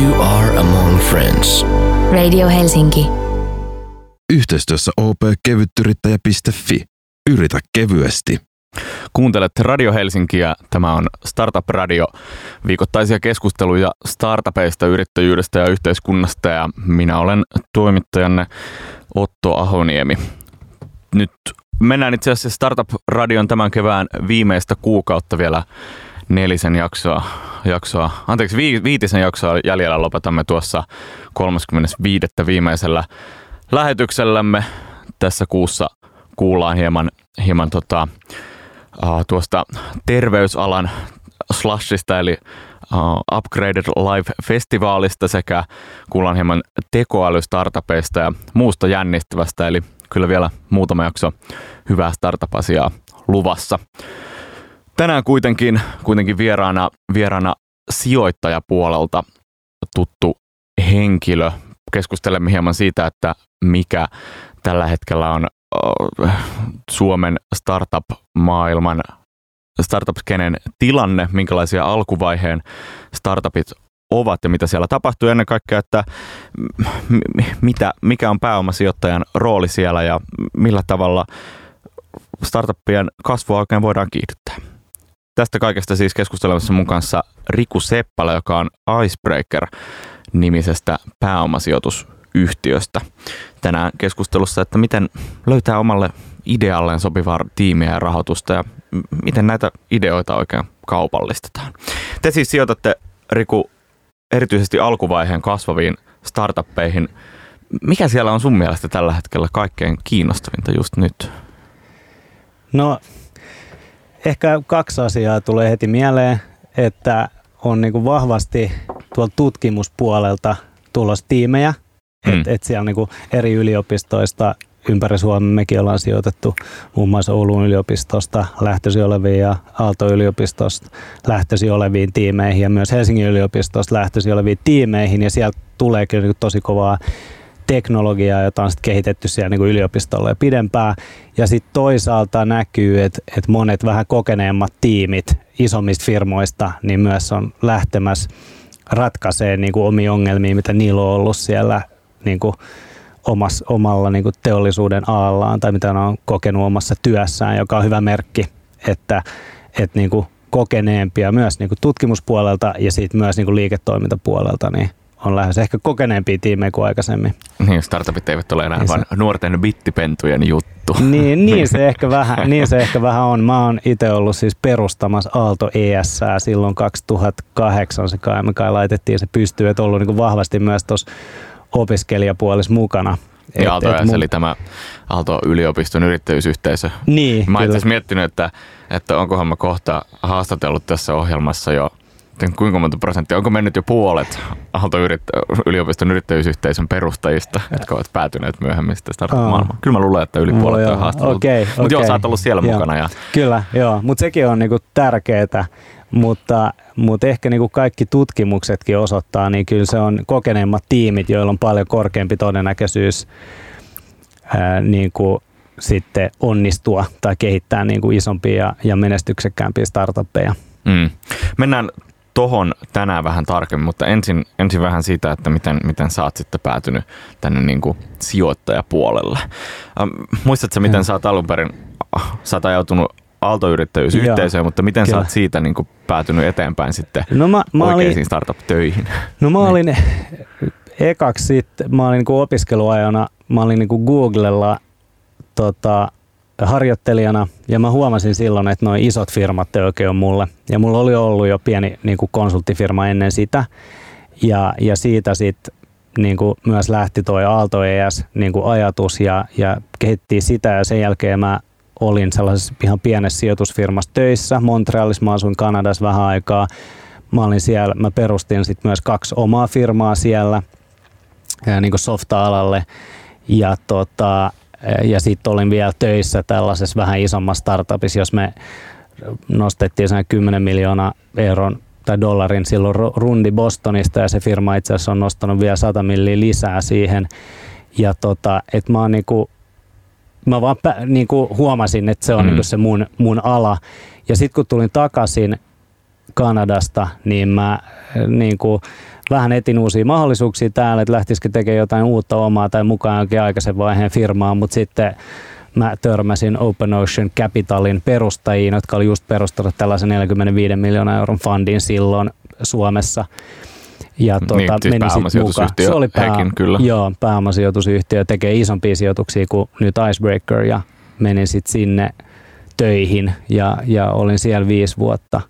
You are among friends. Radio Helsinki. Yhteistyössä opkevyttyrittäjä.fi. Yritä kevyesti. Kuuntelet Radio Helsinkiä. Tämä on Startup Radio. Viikoittaisia keskusteluja startupeista, yrittäjyydestä ja yhteiskunnasta. Ja minä olen toimittajanne Otto Ahoniemi. Nyt mennään itse asiassa Startup Radion tämän kevään viimeistä kuukautta vielä nelisen jaksoa, jaksoa anteeksi vi, viitisen jaksoa jäljellä lopetamme tuossa 35. viimeisellä lähetyksellämme. Tässä kuussa kuullaan hieman, hieman tota, uh, tuosta terveysalan slashista eli uh, Upgraded Live-festivaalista sekä kuullaan hieman tekoälystartupeista ja muusta jännittävästä, eli kyllä vielä muutama jakso hyvää startup-asiaa luvassa. Tänään kuitenkin, kuitenkin vieraana, vieraana sijoittajapuolelta tuttu henkilö. Keskustelemme hieman siitä, että mikä tällä hetkellä on Suomen startup-maailman startup-skenen tilanne, minkälaisia alkuvaiheen startupit ovat ja mitä siellä tapahtuu ennen kaikkea, että mitä, mikä on pääomasijoittajan rooli siellä ja millä tavalla startuppien kasvua oikein voidaan kiihdyttää. Tästä kaikesta siis keskustelemassa mun kanssa Riku Seppälä, joka on Icebreaker-nimisestä pääomasijoitusyhtiöstä. Tänään keskustelussa, että miten löytää omalle idealleen sopivaa tiimiä ja rahoitusta ja miten näitä ideoita oikein kaupallistetaan. Te siis sijoitatte, Riku, erityisesti alkuvaiheen kasvaviin startuppeihin. Mikä siellä on sun mielestä tällä hetkellä kaikkein kiinnostavinta just nyt? No ehkä kaksi asiaa tulee heti mieleen, että on niin kuin vahvasti tuolta tutkimuspuolelta tulos tiimejä, mm. että et siellä niin kuin eri yliopistoista ympäri Suomen mekin ollaan sijoitettu. Muun muassa Oulun yliopistosta lähtöisin oleviin ja Aalto-yliopistosta lähtöisin oleviin tiimeihin ja myös Helsingin yliopistosta lähtöisin oleviin tiimeihin. Ja sieltä tulee kyllä niin tosi kovaa teknologiaa, jota on sit kehitetty siellä niin kuin yliopistolla jo pidempään. Ja sitten toisaalta näkyy, että et monet vähän kokeneemmat tiimit isommista firmoista niin myös on lähtemässä ratkaisee niin kuin omia ongelmia, mitä niillä on ollut siellä niin kuin omas, omalla niin kuin teollisuuden alallaan tai mitä ne on kokenut omassa työssään, joka on hyvä merkki, että, että niin kuin kokeneempia myös niin kuin tutkimuspuolelta ja siitä myös niin kuin liiketoimintapuolelta, niin on lähes ehkä kokeneempia tiimejä kuin aikaisemmin. Niin, startupit eivät ole enää niin vain se... nuorten bittipentujen juttu. Niin, niin, se ehkä vähän, niin se ehkä vähän on. Mä oon itse ollut siis perustamassa Aalto ES silloin 2008, se kai, me kai laitettiin se pystyyn, että ollut niin vahvasti myös tuossa opiskelijapuolissa mukana. Ja Aalto ES, mun... eli tämä Aalto-yliopiston yrittäjyysyhteisö. Niin, Mä itse miettinyt, että, että onkohan mä kohta haastatellut tässä ohjelmassa jo kuinka monta prosenttia, onko mennyt jo puolet Aalto-yliopiston yrittäjyysyhteisön perustajista, jotka ovat päätyneet myöhemmin sitten startup-maailmaan? Kyllä mä luulen, että yli puolet no, on haastattelut. Okay, Mutta okay. joo, sä oot ollut siellä joo. mukana. Ja... Kyllä, joo, mutta sekin on niinku tärkeää, mutta, mutta ehkä niinku kaikki tutkimuksetkin osoittaa, niin kyllä se on kokeneemmat tiimit, joilla on paljon korkeampi todennäköisyys ää, niinku sitten onnistua tai kehittää niinku isompia ja, ja menestyksekkäämpiä startuppeja. Mm. Mennään tohon tänään vähän tarkemmin, mutta ensin, ensin vähän siitä, että miten, miten sä oot sitten päätynyt tänne niin kuin sijoittajapuolelle. Ähm, muistatko miten sä oot alun perin, sä oot ajautunut aaltoyrittäjyysyhteisöön, mutta miten Kyllä. sä oot siitä niin kuin päätynyt eteenpäin sitten no mä, mä oikeisiin olin, startup-töihin? No mä niin. olin ekaksi sitten, mä olin niin kuin opiskeluajana, mä olin niin kuin Googlella tota, harjoittelijana ja mä huomasin silloin, että noin isot firmat ei oikein ole mulle. Ja mulla oli ollut jo pieni niin kuin konsulttifirma ennen sitä ja, ja siitä sitten niin kuin myös lähti toi Aalto ES niin kuin ajatus ja, ja kehittiin sitä ja sen jälkeen mä olin sellaisessa ihan pienessä sijoitusfirmassa töissä. Montrealissa mä asuin Kanadassa vähän aikaa. Mä olin siellä, mä perustin sitten myös kaksi omaa firmaa siellä niin kuin softa-alalle ja tota, ja sitten olin vielä töissä tällaisessa vähän isommassa startupissa, jos me nostettiin sen 10 miljoonaa euron tai dollarin silloin rundi Bostonista ja se firma itse asiassa on nostanut vielä 100 milliä lisää siihen. Ja tota, et mä oon niinku, mä vaan niinku huomasin, että se on mm. niinku se mun, mun ala. Ja sitten kun tulin takaisin Kanadasta, niin mä niinku, vähän etin uusia mahdollisuuksia täällä, että lähtisikö tekemään jotain uutta omaa tai mukaan jonkin aikaisen vaiheen firmaan, mutta sitten mä törmäsin Open Ocean Capitalin perustajiin, jotka oli just perustanut tällaisen 45 miljoonaa euron fundin silloin Suomessa. Ja Niin, tuota, siis meni sitten mukaan. Se oli pää, hekin, kyllä. Joo, pääomasijoitusyhtiö tekee isompia sijoituksia kuin nyt Icebreaker ja menin sitten sinne töihin ja, ja olin siellä viisi vuotta.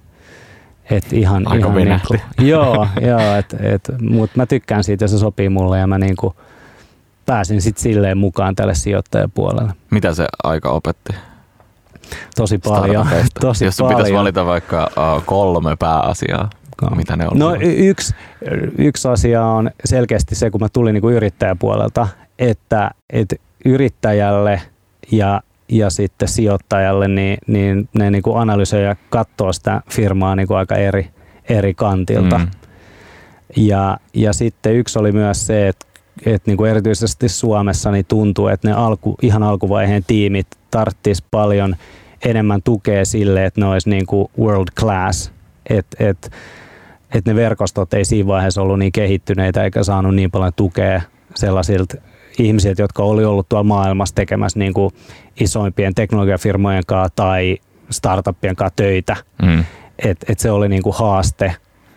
Et ihan, Aika ihan venähti. Niinku, joo, joo et, et, mutta mä tykkään siitä ja se sopii mulle ja mä niinku pääsin sitten silleen mukaan tälle sijoittajapuolelle. Mitä se aika opetti? Tosi paljon. Tosi Jos paljon. pitäisi valita vaikka kolme pääasiaa, Joo. mitä ne on? No yksi, yksi asia on selkeästi se, kun mä tulin niin kuin yrittäjäpuolelta, että, että yrittäjälle ja, ja sitten sijoittajalle, niin, niin ne niin kuin analysoi ja katsoo sitä firmaa niin kuin aika eri, eri kantilta. Mm. Ja, ja sitten yksi oli myös se, että, että niin kuin erityisesti Suomessa niin tuntuu, että ne alku, ihan alkuvaiheen tiimit tarttis paljon enemmän tukea sille, että ne olisi niin kuin world class. Että et, et ne verkostot ei siinä vaiheessa ollut niin kehittyneitä eikä saanut niin paljon tukea sellaisilta ihmisiltä, jotka oli ollut tuolla maailmassa tekemässä niin kuin isoimpien teknologiafirmojen kanssa tai startuppien kanssa töitä. Mm. Et, et se oli niin kuin haaste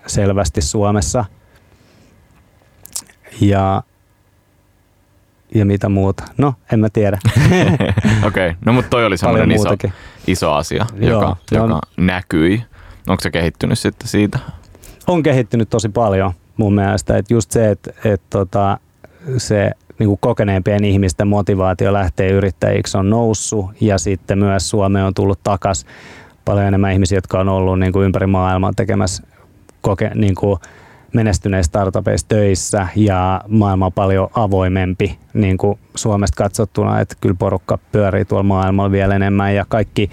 selvästi Suomessa. Ja, ja mitä muuta? No, en mä tiedä. Okei, okay. no mutta toi oli semmoinen iso, muutakin. iso asia, Joo, joka, no- joka näkyi. Onko se kehittynyt sitten siitä? on kehittynyt tosi paljon mun mielestä. Et just se, että et tota, se niin kuin kokeneempien ihmisten motivaatio lähteä yrittäjiksi on noussut ja sitten myös Suomeen on tullut takas. Paljon enemmän ihmisiä, jotka on ollut niin kuin ympäri maailmaa tekemässä koke, niin kuin menestyneissä startupeissa töissä ja maailma on paljon avoimempi niin kuin Suomesta katsottuna, että kyllä porukka pyörii tuolla maailmalla vielä enemmän ja kaikki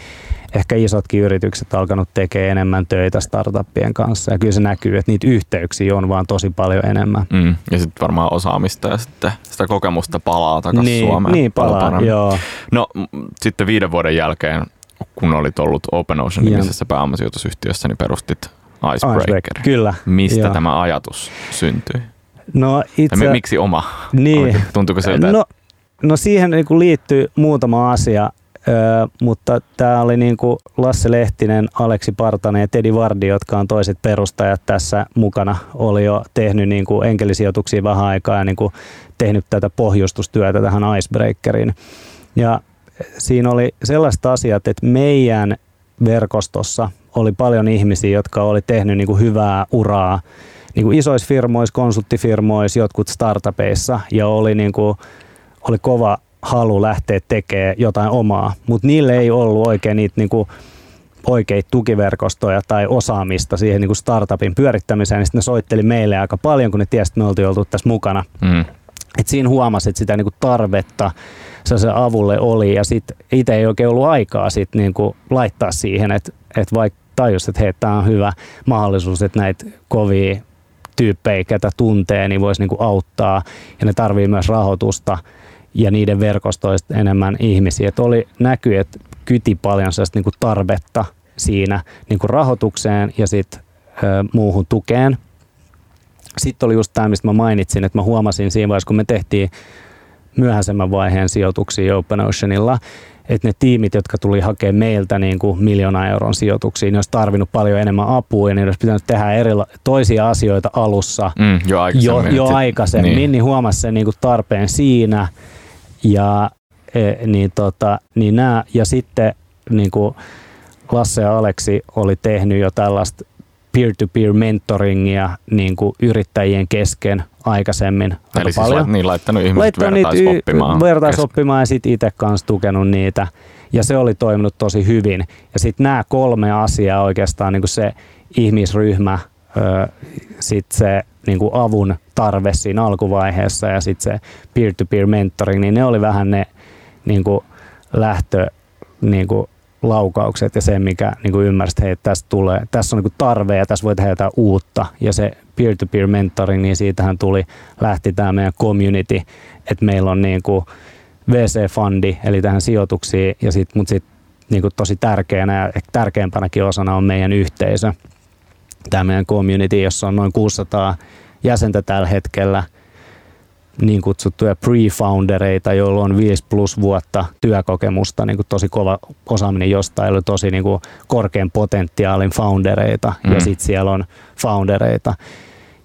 ehkä isotkin yritykset alkanut tekemään enemmän töitä startuppien kanssa ja kyllä se näkyy, että niitä yhteyksiä on vaan tosi paljon enemmän. Mm. Ja sitten varmaan osaamista ja sitten sitä kokemusta palaa takaisin niin, Suomeen. niin palaa, joo. No sitten viiden vuoden jälkeen, kun olit ollut Open Ocean nimisessä pääomasijoitusyhtiössä, niin perustit Icebreaker. Icebreaker, kyllä. Mistä Joo. tämä ajatus syntyi? No itse, mi- miksi oma? niin? Tuntuuko siltä, no, no siihen niin liittyy muutama asia, ö, mutta tämä oli niin kuin Lasse Lehtinen, Aleksi Partanen ja Tedi Vardi, jotka on toiset perustajat tässä mukana, oli jo tehnyt niin kuin enkelisijoituksia vähän aikaa ja niin kuin tehnyt tätä pohjustustyötä tähän Icebreakeriin. Ja siinä oli sellaiset asiat, että meidän verkostossa. Oli paljon ihmisiä, jotka oli tehnyt niin kuin hyvää uraa. Niin kuin isoissa firmoissa, konsulttifirmoissa, jotkut startupeissa. Ja oli, niin kuin, oli kova halu lähteä tekemään jotain omaa, mutta niille ei ollut oikein niitä niin kuin, oikeita tukiverkostoja tai osaamista siihen niin kuin startupin pyörittämiseen, niin sitten ne soitteli meille aika paljon, kun ne tiesi, että me oltiin oltu tässä mukana. mm, Et siinä huomasi, että sitä niinku tarvetta se avulle oli ja sitten itse ei oikein ollut aikaa sit niinku laittaa siihen, että et vaikka tajus, että hei, tämä on hyvä mahdollisuus, että näitä kovia tyyppejä, ketä tuntee, niin voisi niinku auttaa ja ne tarvii myös rahoitusta ja niiden verkostoista enemmän ihmisiä. Et oli näkyy, että kyti paljon sellaista niinku tarvetta siinä niinku rahoitukseen ja sitten muuhun tukeen. Sitten oli just tämä, mistä mä mainitsin, että mä huomasin siinä vaiheessa, kun me tehtiin myöhäisemmän vaiheen sijoituksia Open Oceanilla, että ne tiimit, jotka tuli hakemaan meiltä niin kuin miljoona euron sijoituksia, ne olisi tarvinnut paljon enemmän apua ja ne olisi pitänyt tehdä eri, toisia asioita alussa mm, jo jo, aikaisemmin. jo Sit- aikaisemmin, niin, niin huomasi sen niin kuin tarpeen siinä. Ja, e, niin tota, niin nää, ja sitten niin kuin Lasse ja Aleksi oli tehnyt jo tällaista peer-to-peer mentoringia niin kuin yrittäjien kesken aikaisemmin aika Eli siis paljon. lait, niin laittanut ihmiset Laittanut niitä vertaisoppimaan. y- vertaisoppimaan ja sitten itse kanssa tukenut niitä. Ja se oli toiminut tosi hyvin. Ja sitten nämä kolme asiaa oikeastaan niin kuin se ihmisryhmä, sitten se niin kuin avun tarve siinä alkuvaiheessa ja sitten se peer-to-peer mentoring, niin ne oli vähän ne niin kuin lähtö niin kuin laukaukset ja se, mikä niin kuin ymmärsi, että hei, tästä tulee, tässä on niin kuin tarve ja tässä voi tehdä jotain uutta. Ja se peer-to-peer mentoring, niin siitähän tuli, lähti tämä meidän community, että meillä on niin kuin VC-fundi, eli tähän sijoituksiin, ja sit, mutta sitten niin kuin tosi tärkeänä ja ehkä tärkeämpänäkin osana on meidän yhteisö, tämä meidän community, jossa on noin 600 jäsentä tällä hetkellä, niin kutsuttuja pre-foundereita, joilla on 5 plus vuotta työkokemusta, niin kuin tosi kova osaaminen jostain, eli tosi niin kuin korkean potentiaalin foundereita, mm. ja sitten siellä on foundereita,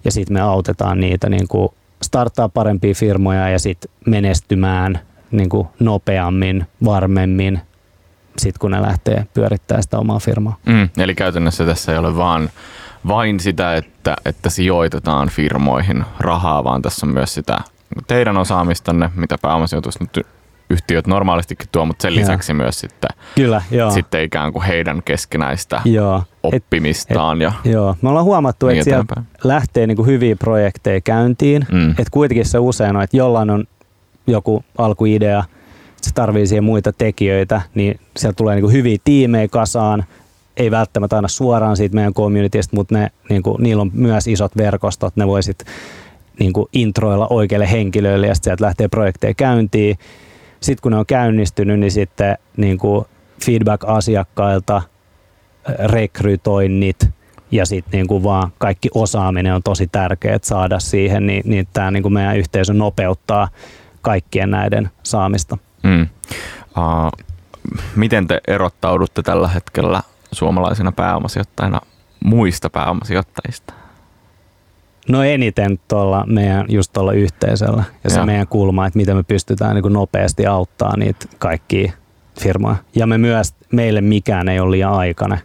ja sitten me autetaan niitä niin kuin starttaa parempia firmoja ja sitten menestymään niin kuin nopeammin, varmemmin, sit kun ne lähtee pyörittämään sitä omaa firmaa. Mm, eli käytännössä tässä ei ole vaan vain sitä, että, että sijoitetaan firmoihin rahaa, vaan tässä on myös sitä teidän osaamistanne, mitä pääomasijoitus nyt yhtiöt normaalistikin tuo, mutta sen lisäksi joo. myös sitten, Kyllä, joo. sitten ikään kuin heidän keskenäistä joo. Oppimistaan. Et, et, ja joo, me ollaan huomattu, niin että sieltä lähtee niin kuin hyviä projekteja käyntiin, mm. että kuitenkin se usein on, että jollain on joku alkuidea, se tarvii siihen muita tekijöitä, niin sieltä tulee niin kuin hyviä tiimejä kasaan, ei välttämättä aina suoraan siitä meidän communitystä, mutta ne, niin kuin, niillä on myös isot verkostot, ne voisit niin kuin introilla oikeille henkilöille ja sitten sieltä lähtee projekteja käyntiin. Sitten kun ne on käynnistynyt, niin sitten niin kuin feedback asiakkailta, rekrytoinnit ja sitten niin kuin vaan kaikki osaaminen on tosi tärkeää saada siihen, niin, niin tämä niin kuin meidän yhteisö nopeuttaa kaikkien näiden saamista. Mm. Uh, miten te erottaudutte tällä hetkellä suomalaisina pääomasijoittajina muista pääomasijoittajista? No eniten tuolla meidän, just tuolla yhteisöllä ja se ja. meidän kulma, että miten me pystytään niin nopeasti auttaa niitä kaikkia firmoja. Ja me myös, meille mikään ei ole liian aikainen.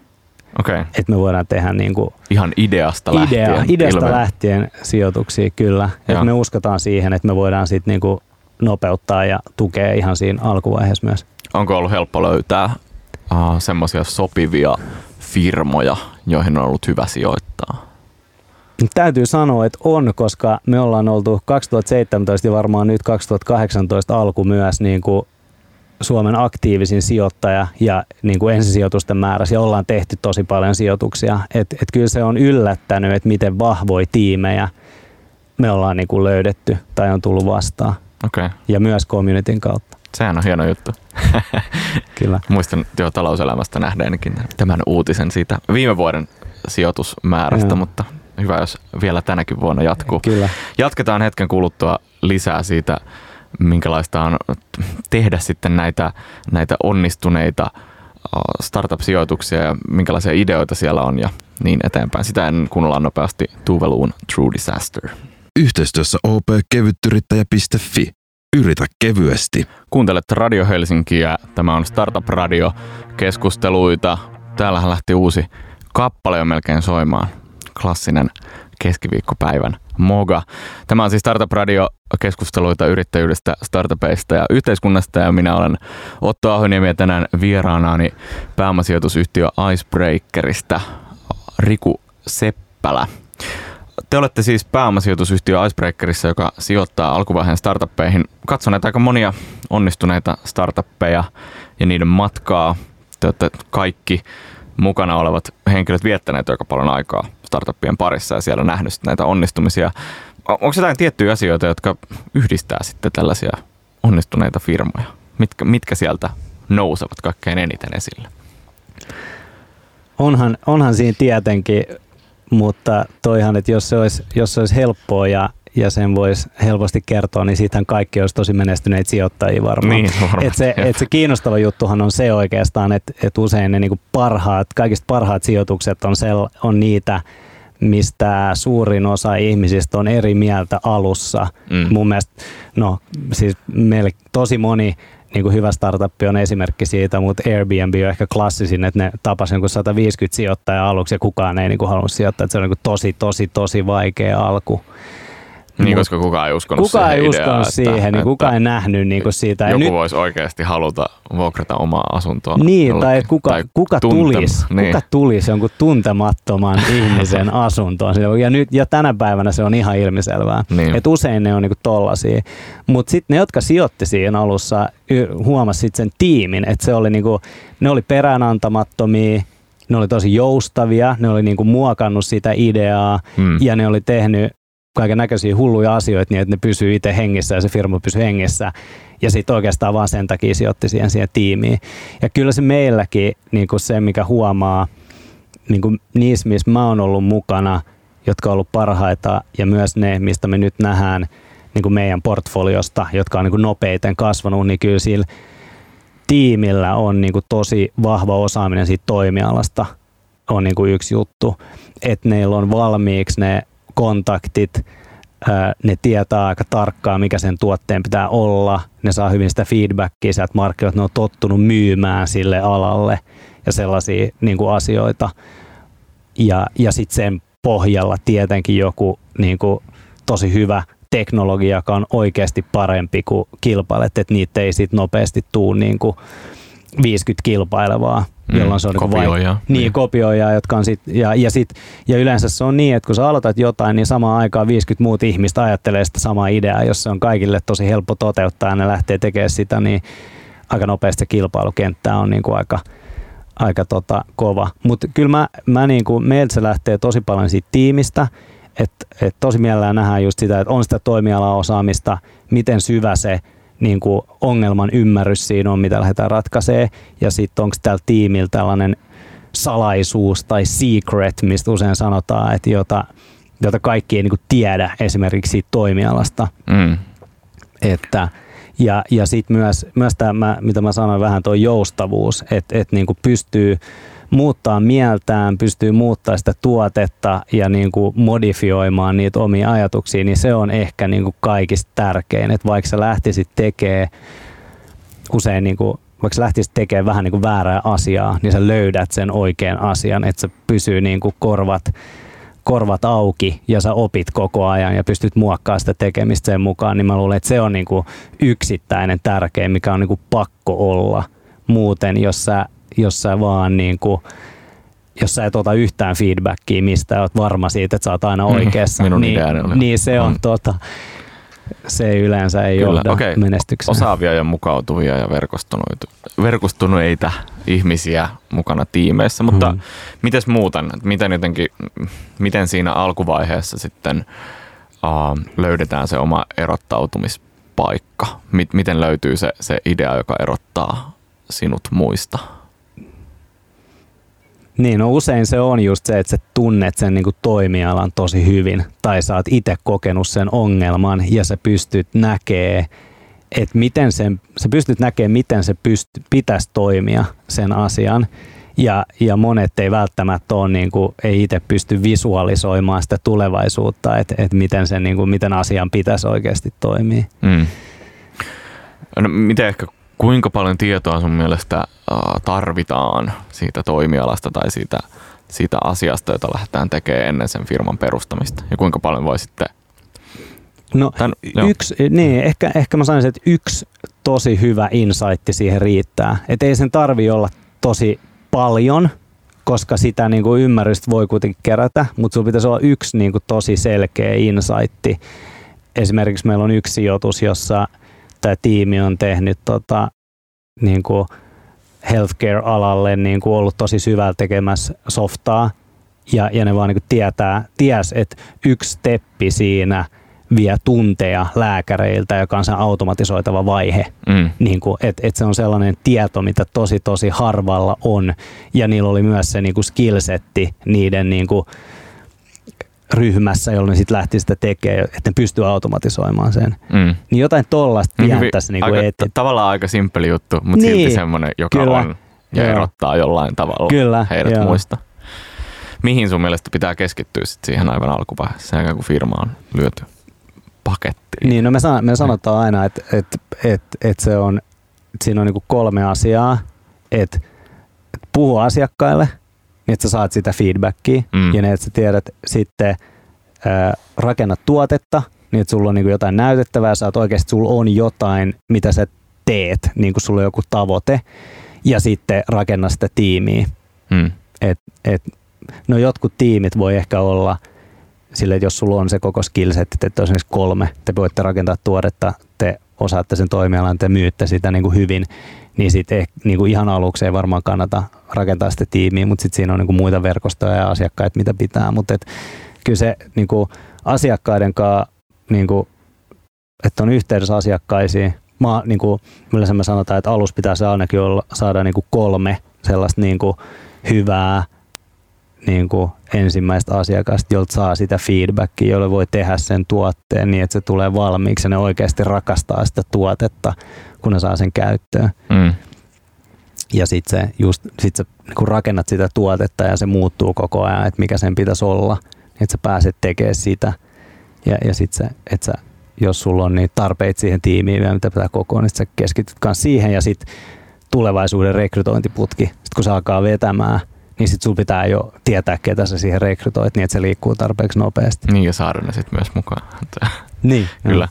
Okay. Että me voidaan tehdä niin kuin Ihan ideasta lähtien. Idea, ideasta ilme. lähtien sijoituksia, kyllä. Että me uskotaan siihen, että me voidaan sitten niin kuin nopeuttaa ja tukea ihan siinä alkuvaiheessa myös. Onko ollut helppo löytää uh, semmoisia sopivia firmoja, joihin on ollut hyvä sijoittaa? Täytyy sanoa, että on, koska me ollaan oltu 2017 ja varmaan nyt 2018 alku myös niin kuin Suomen aktiivisin sijoittaja ja niin kuin ensisijoitusten määrässä ja ollaan tehty tosi paljon sijoituksia. Et, et kyllä se on yllättänyt, että miten vahvoja tiimejä me ollaan niin kuin löydetty tai on tullut vastaan. Okay. Ja myös communityn kautta. Sehän on hieno juttu. Kyllä. Muistan jo talouselämästä nähdeenkin tämän uutisen siitä viime vuoden sijoitusmäärästä, Joo. mutta hyvä, jos vielä tänäkin vuonna jatkuu. Kyllä. Jatketaan hetken kuluttua lisää siitä, minkälaista on tehdä sitten näitä, näitä onnistuneita startup-sijoituksia ja minkälaisia ideoita siellä on ja niin eteenpäin. Sitä en kuunnellaan nopeasti Tuveluun True Disaster. Yhteistyössä opkevyttyrittäjä.fi. Yritä kevyesti. Kuuntelet Radio Helsinkiä. Tämä on Startup Radio keskusteluita. Täällähän lähti uusi kappale jo melkein soimaan klassinen keskiviikkopäivän moga. Tämä on siis Startup Radio keskusteluita yrittäjyydestä, startupeista ja yhteiskunnasta ja minä olen Otto Ahoniemi ja tänään vieraanaani pääomasijoitusyhtiö Icebreakerista Riku Seppälä. Te olette siis pääomasijoitusyhtiö Icebreakerissa, joka sijoittaa alkuvaiheen startuppeihin. Katsoneet aika monia onnistuneita startuppeja ja niiden matkaa. Te olette kaikki mukana olevat henkilöt viettäneet aika paljon aikaa startuppien parissa ja siellä nähnyt näitä onnistumisia. Onko jotain tiettyjä asioita, jotka yhdistää sitten tällaisia onnistuneita firmoja? Mitkä, mitkä sieltä nousevat kaikkein eniten esille? Onhan, onhan siinä tietenkin, mutta toihan, että jos se olisi, jos se olisi helppoa ja ja sen voisi helposti kertoa, niin siitähän kaikki olisi tosi menestyneitä sijoittajia varmaan. Niin, varmaan. Et se, et se kiinnostava juttuhan on se oikeastaan, että et usein ne niinku parhaat, kaikista parhaat sijoitukset on, sel, on niitä, mistä suurin osa ihmisistä on eri mieltä alussa. Mm. Mun mielestä, no siis meille tosi moni niin kuin hyvä startup on esimerkki siitä, mutta Airbnb on ehkä klassisin, että ne tapasivat niin 150 sijoittajaa aluksi ja kukaan ei niin kuin halunnut sijoittaa. Että se on niin kuin tosi, tosi, tosi vaikea alku. Niin, koska kukaan ei uskonut kukaan siihen ei uskonut että, siihen, että, niin kukaan ei nähnyt niin kuin siitä. Joku nyt, voisi oikeasti haluta vuokrata omaa asuntoa. Niin, jollekin, tai kuka, tai kuka, tulisi, niin. kuka tulisi jonkun tuntemattoman ihmisen asuntoon. Ja, nyt, ja tänä päivänä se on ihan ilmiselvää. Niin. Että usein ne on niin tollasia. Mutta sitten ne, jotka sijoitti siinä alussa, huomasi sen tiimin, että se oli niin kuin, ne oli peräänantamattomia, ne oli tosi joustavia, ne oli niinku muokannut sitä ideaa mm. ja ne oli tehnyt kaiken näköisiä hulluja asioita niin, että ne pysyy itse hengissä ja se firma pysyy hengissä. Ja sitten oikeastaan vaan sen takia sijoitti siihen, siihen tiimiin. Ja kyllä se meilläkin niin kuin se, mikä huomaa niin kuin niissä, missä mä oon ollut mukana, jotka on ollut parhaita ja myös ne, mistä me nyt nähdään niin kuin meidän portfoliosta, jotka on niin kuin nopeiten kasvanut, niin kyllä sillä tiimillä on niin kuin tosi vahva osaaminen siitä toimialasta on niin kuin yksi juttu, että neillä on valmiiksi ne kontaktit, ne tietää aika tarkkaan, mikä sen tuotteen pitää olla, ne saa hyvin sitä feedbackia sieltä markkinoilta, ne on tottunut myymään sille alalle ja sellaisia niin kuin asioita. Ja, ja sitten sen pohjalla tietenkin joku niin kuin, tosi hyvä teknologia, joka on oikeasti parempi kuin kilpailet, että niitä ei sitten nopeasti tuu niin kuin 50 kilpailevaa, mm, jolloin se on niinku kopioija. Vai, niin, kopioijaa, jotka on sit, ja, ja, sit, ja yleensä se on niin, että kun sä aloitat jotain, niin samaan aikaan 50 muut ihmistä ajattelee sitä samaa ideaa, jos se on kaikille tosi helppo toteuttaa ja ne lähtee tekemään sitä, niin aika nopeasti kilpailukenttä on niin kuin aika, aika tota, kova. Mutta kyllä mä, mä niin kuin, meiltä se lähtee tosi paljon siitä tiimistä, että et tosi mielellään nähdään just sitä, että on sitä toimialaosaamista, miten syvä se niin kuin ongelman ymmärrys siinä on, mitä lähdetään ratkaisemaan, ja sitten onko tällä tiimillä tällainen salaisuus tai secret, mistä usein sanotaan, että jota, jota kaikki ei niin kuin tiedä esimerkiksi siitä toimialasta. Mm. Että, ja ja sitten myös, myös tämä, mitä mä sanoin vähän, tuo joustavuus, että et niin pystyy muuttaa mieltään, pystyy muuttaa sitä tuotetta ja niin kuin modifioimaan niitä omia ajatuksia, niin se on ehkä niin kuin kaikista tärkein. Että vaikka sä lähtisit tekemään usein niin kuin vaikka sä lähtisit tekemään vähän niin kuin väärää asiaa, niin sä löydät sen oikean asian, että se pysyy niin kuin korvat, korvat auki ja sä opit koko ajan ja pystyt muokkaamaan sitä tekemistä sen mukaan, niin mä luulen, että se on niin kuin yksittäinen tärkein, mikä on niin kuin pakko olla. Muuten, jos sä jos sä vaan niin kuin, jos sä et ota yhtään feedbackia mistä oot varma siitä, että sä oot aina mm, oikeassa, Minun niin, niin se on, on. Tota, se yleensä ei Kyllä, johda okay. menestykseen. Osaavia ja mukautuvia ja verkostuneita ihmisiä mukana tiimeissä, mutta hmm. miten muuten, miten, jotenkin, miten siinä alkuvaiheessa sitten uh, löydetään se oma erottautumispaikka? Miten löytyy se, se idea, joka erottaa sinut muista? Niin, no usein se on just se, että sä tunnet sen niin kuin toimialan tosi hyvin tai sä oot itse kokenut sen ongelman ja sä pystyt näkee, että miten sen, sä pystyt näkemään, miten se pyst- pitäisi toimia sen asian. Ja, ja monet ei välttämättä ole, niin kuin, ei itse pysty visualisoimaan sitä tulevaisuutta, että, että miten, sen, niin kuin, miten asian pitäisi oikeasti toimia. Mm. No, miten ehkä kuinka paljon tietoa sun mielestä tarvitaan siitä toimialasta tai siitä, siitä asiasta, jota lähdetään tekemään ennen sen firman perustamista? Ja kuinka paljon voi sitten No Tän, yksi, niin, ehkä, ehkä mä sanoisin, että yksi tosi hyvä insight siihen riittää. Että ei sen tarvi olla tosi paljon, koska sitä niin kuin ymmärrystä voi kuitenkin kerätä, mutta sulla pitäisi olla yksi niin kuin tosi selkeä insight. Esimerkiksi meillä on yksi sijoitus, jossa tämä tiimi on tehnyt tota, niin kuin healthcare-alalle niin kuin ollut tosi syvällä tekemässä softaa ja, ja ne vaan niin kuin tietää, ties, että yksi steppi siinä vie tunteja lääkäreiltä, joka on se automatisoitava vaihe. Mm. Niin kuin, et, et se on sellainen tieto, mitä tosi tosi harvalla on. Ja niillä oli myös se niin kuin skillsetti niiden niin kuin, ryhmässä, jolloin sitten lähti sitä tekemään, että ne pystyy automatisoimaan sen. Mm. Niin jotain tollasta pientä niin tässä niin aika, et, Tavallaan aika simppeli juttu, mutta niin, silti semmoinen, joka kyllä, on ja joo. erottaa jollain tavalla kyllä, heidät joo. muista. Mihin sun mielestä pitää keskittyä sit siihen aivan alkuvaiheessa, sen kun firma on lyöty pakettiin? Niin, no me, san, me sanotaan aina, että et, et, et se on, että siinä on niinku kolme asiaa, että et puhu asiakkaille – niin että sä saat sitä feedbackia mm. ja niin, että sä tiedät sitten ää, rakennat tuotetta, niin että sulla on niin kuin jotain näytettävää, sä oot oikeasti, sulla on jotain, mitä sä teet, niin kuin sulla on joku tavoite ja sitten rakenna sitä tiimiä. Mm. Et, et, no jotkut tiimit voi ehkä olla sille, että jos sulla on se koko skillset, että on esimerkiksi kolme, te voitte rakentaa tuotetta, te osaatte sen toimialan, te myytte sitä niin kuin hyvin, niin sitten niin kuin ihan aluksi ei varmaan kannata rakentaa sitä tiimiä, mutta sitten siinä on niin kuin muita verkostoja ja asiakkaita, mitä pitää. Mutta kyllä se niin kuin asiakkaiden kanssa, niin kuin, että on yhteydessä asiakkaisiin, mä, niin kuin, yleensä me sanotaan, että alus pitäisi ainakin olla, saada niin kolme sellaista niin kuin hyvää niin kuin ensimmäistä asiakasta, jolta saa sitä feedbackia, jolle voi tehdä sen tuotteen niin, että se tulee valmiiksi ja ne oikeasti rakastaa sitä tuotetta, kun ne saa sen käyttöön. Mm. Ja sitten se, just, sit sä niin rakennat sitä tuotetta ja se muuttuu koko ajan, että mikä sen pitäisi olla, että sä pääset tekemään sitä. Ja, ja sitten se, että sä, jos sulla on niin tarpeita siihen tiimiin, mitä pitää kokoon, niin sä keskityt myös siihen ja sitten tulevaisuuden rekrytointiputki, sitten kun se alkaa vetämään, niin sitten sulla pitää jo tietää, ketä sä siihen rekrytoit, niin että se liikkuu tarpeeksi nopeasti. Niin ja saada ne sitten myös mukaan. Niin. Kyllä.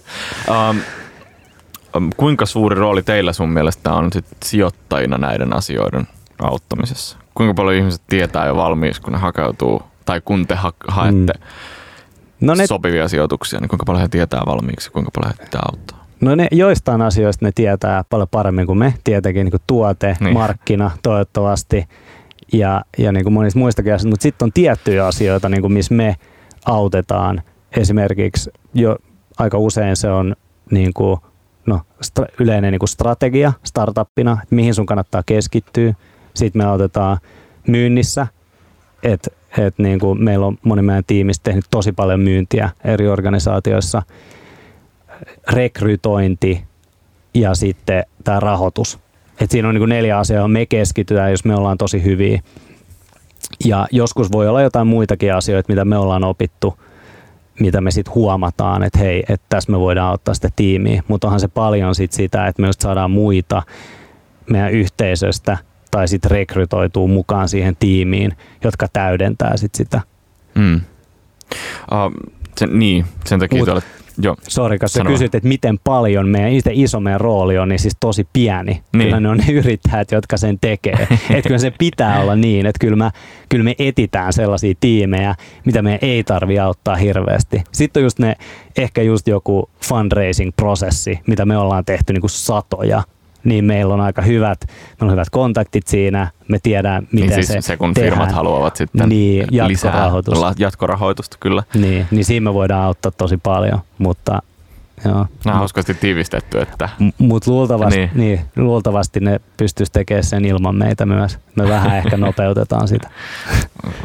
Um, kuinka suuri rooli teillä sun mielestä on sit sijoittajina näiden asioiden auttamisessa? Kuinka paljon ihmiset tietää jo valmiiksi, kun ne hakeutuu, tai kun te ha- haette mm. no ne... sopivia sijoituksia, niin kuinka paljon he tietää valmiiksi, kuinka paljon he pitää auttaa? No ne, joistain asioista ne tietää paljon paremmin kuin me, tietenkin niin kuin tuote, niin. markkina toivottavasti ja, ja niin kuin monista muistakin asioista, mutta sitten on tiettyjä asioita, niin kuin missä me autetaan. Esimerkiksi jo aika usein se on niin kuin no, stra- yleinen niin kuin strategia startuppina, että mihin sun kannattaa keskittyä. Sitten me autetaan myynnissä, että et niin kuin meillä on moni meidän tiimistä tehnyt tosi paljon myyntiä eri organisaatioissa. Rekrytointi ja sitten tämä rahoitus. Et siinä on niin kuin neljä asiaa, me keskitytään, jos me ollaan tosi hyviä. Ja joskus voi olla jotain muitakin asioita, mitä me ollaan opittu – mitä me sitten huomataan, että hei, että tässä me voidaan ottaa sitä tiimiä. Mutta onhan se paljon sit sitä, että me just saadaan muita meidän yhteisöstä tai sitten rekrytoituu mukaan siihen tiimiin, jotka täydentää sit sitä. Mm. Uh, sen, niin, sen takia Mut, olet Joo. Sori, kun sä kysyt, että miten paljon meidän itse iso meidän rooli on, niin siis tosi pieni. Niin. Kyllä ne on ne yrittäjät, jotka sen tekee. että kyllä se pitää olla niin, että kyllä, mä, kyllä me etitään sellaisia tiimejä, mitä me ei tarvi auttaa hirveästi. Sitten on just ne, ehkä just joku fundraising-prosessi, mitä me ollaan tehty niin kuin satoja niin meillä on aika hyvät, meillä on hyvät kontaktit siinä, me tiedään miten niin siis se, se kun tehdään. firmat haluavat sitten niin, jatkorahoitusta. lisää jatkorahoitusta. Kyllä. Niin, niin siinä me voidaan auttaa tosi paljon, mutta Joo. Nämä on hauskasti tiivistetty. Että... Mutta luultavasti, niin. Niin, luultavasti ne pystyisi tekemään sen ilman meitä myös. Me vähän ehkä nopeutetaan sitä.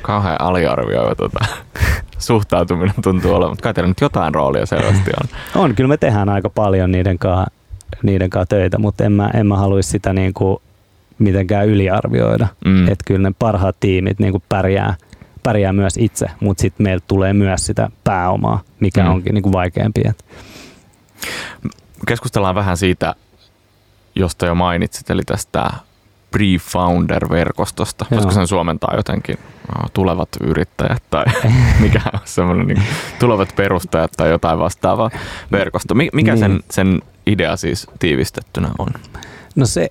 Kauhean aliarvioiva tuota, suhtautuminen tuntuu olevan, mutta kai teillä nyt jotain roolia selvästi on. On, kyllä me tehdään aika paljon niiden kanssa niiden kanssa töitä, mutta en mä, en mä haluaisi sitä niin kuin mitenkään yliarvioida. Mm. Että kyllä ne parhaat tiimit niin kuin pärjää, pärjää myös itse, mutta sitten meillä tulee myös sitä pääomaa, mikä mm. onkin niin kuin vaikeampi. Keskustellaan vähän siitä, josta jo mainitsit, eli tästä pre-founder-verkostosta. Voisiko sen suomentaa jotenkin no, tulevat yrittäjät tai mikä on semmoinen niin, tulevat perustajat tai jotain vastaavaa verkosto. Mikä niin. sen, sen idea siis tiivistettynä on? No se,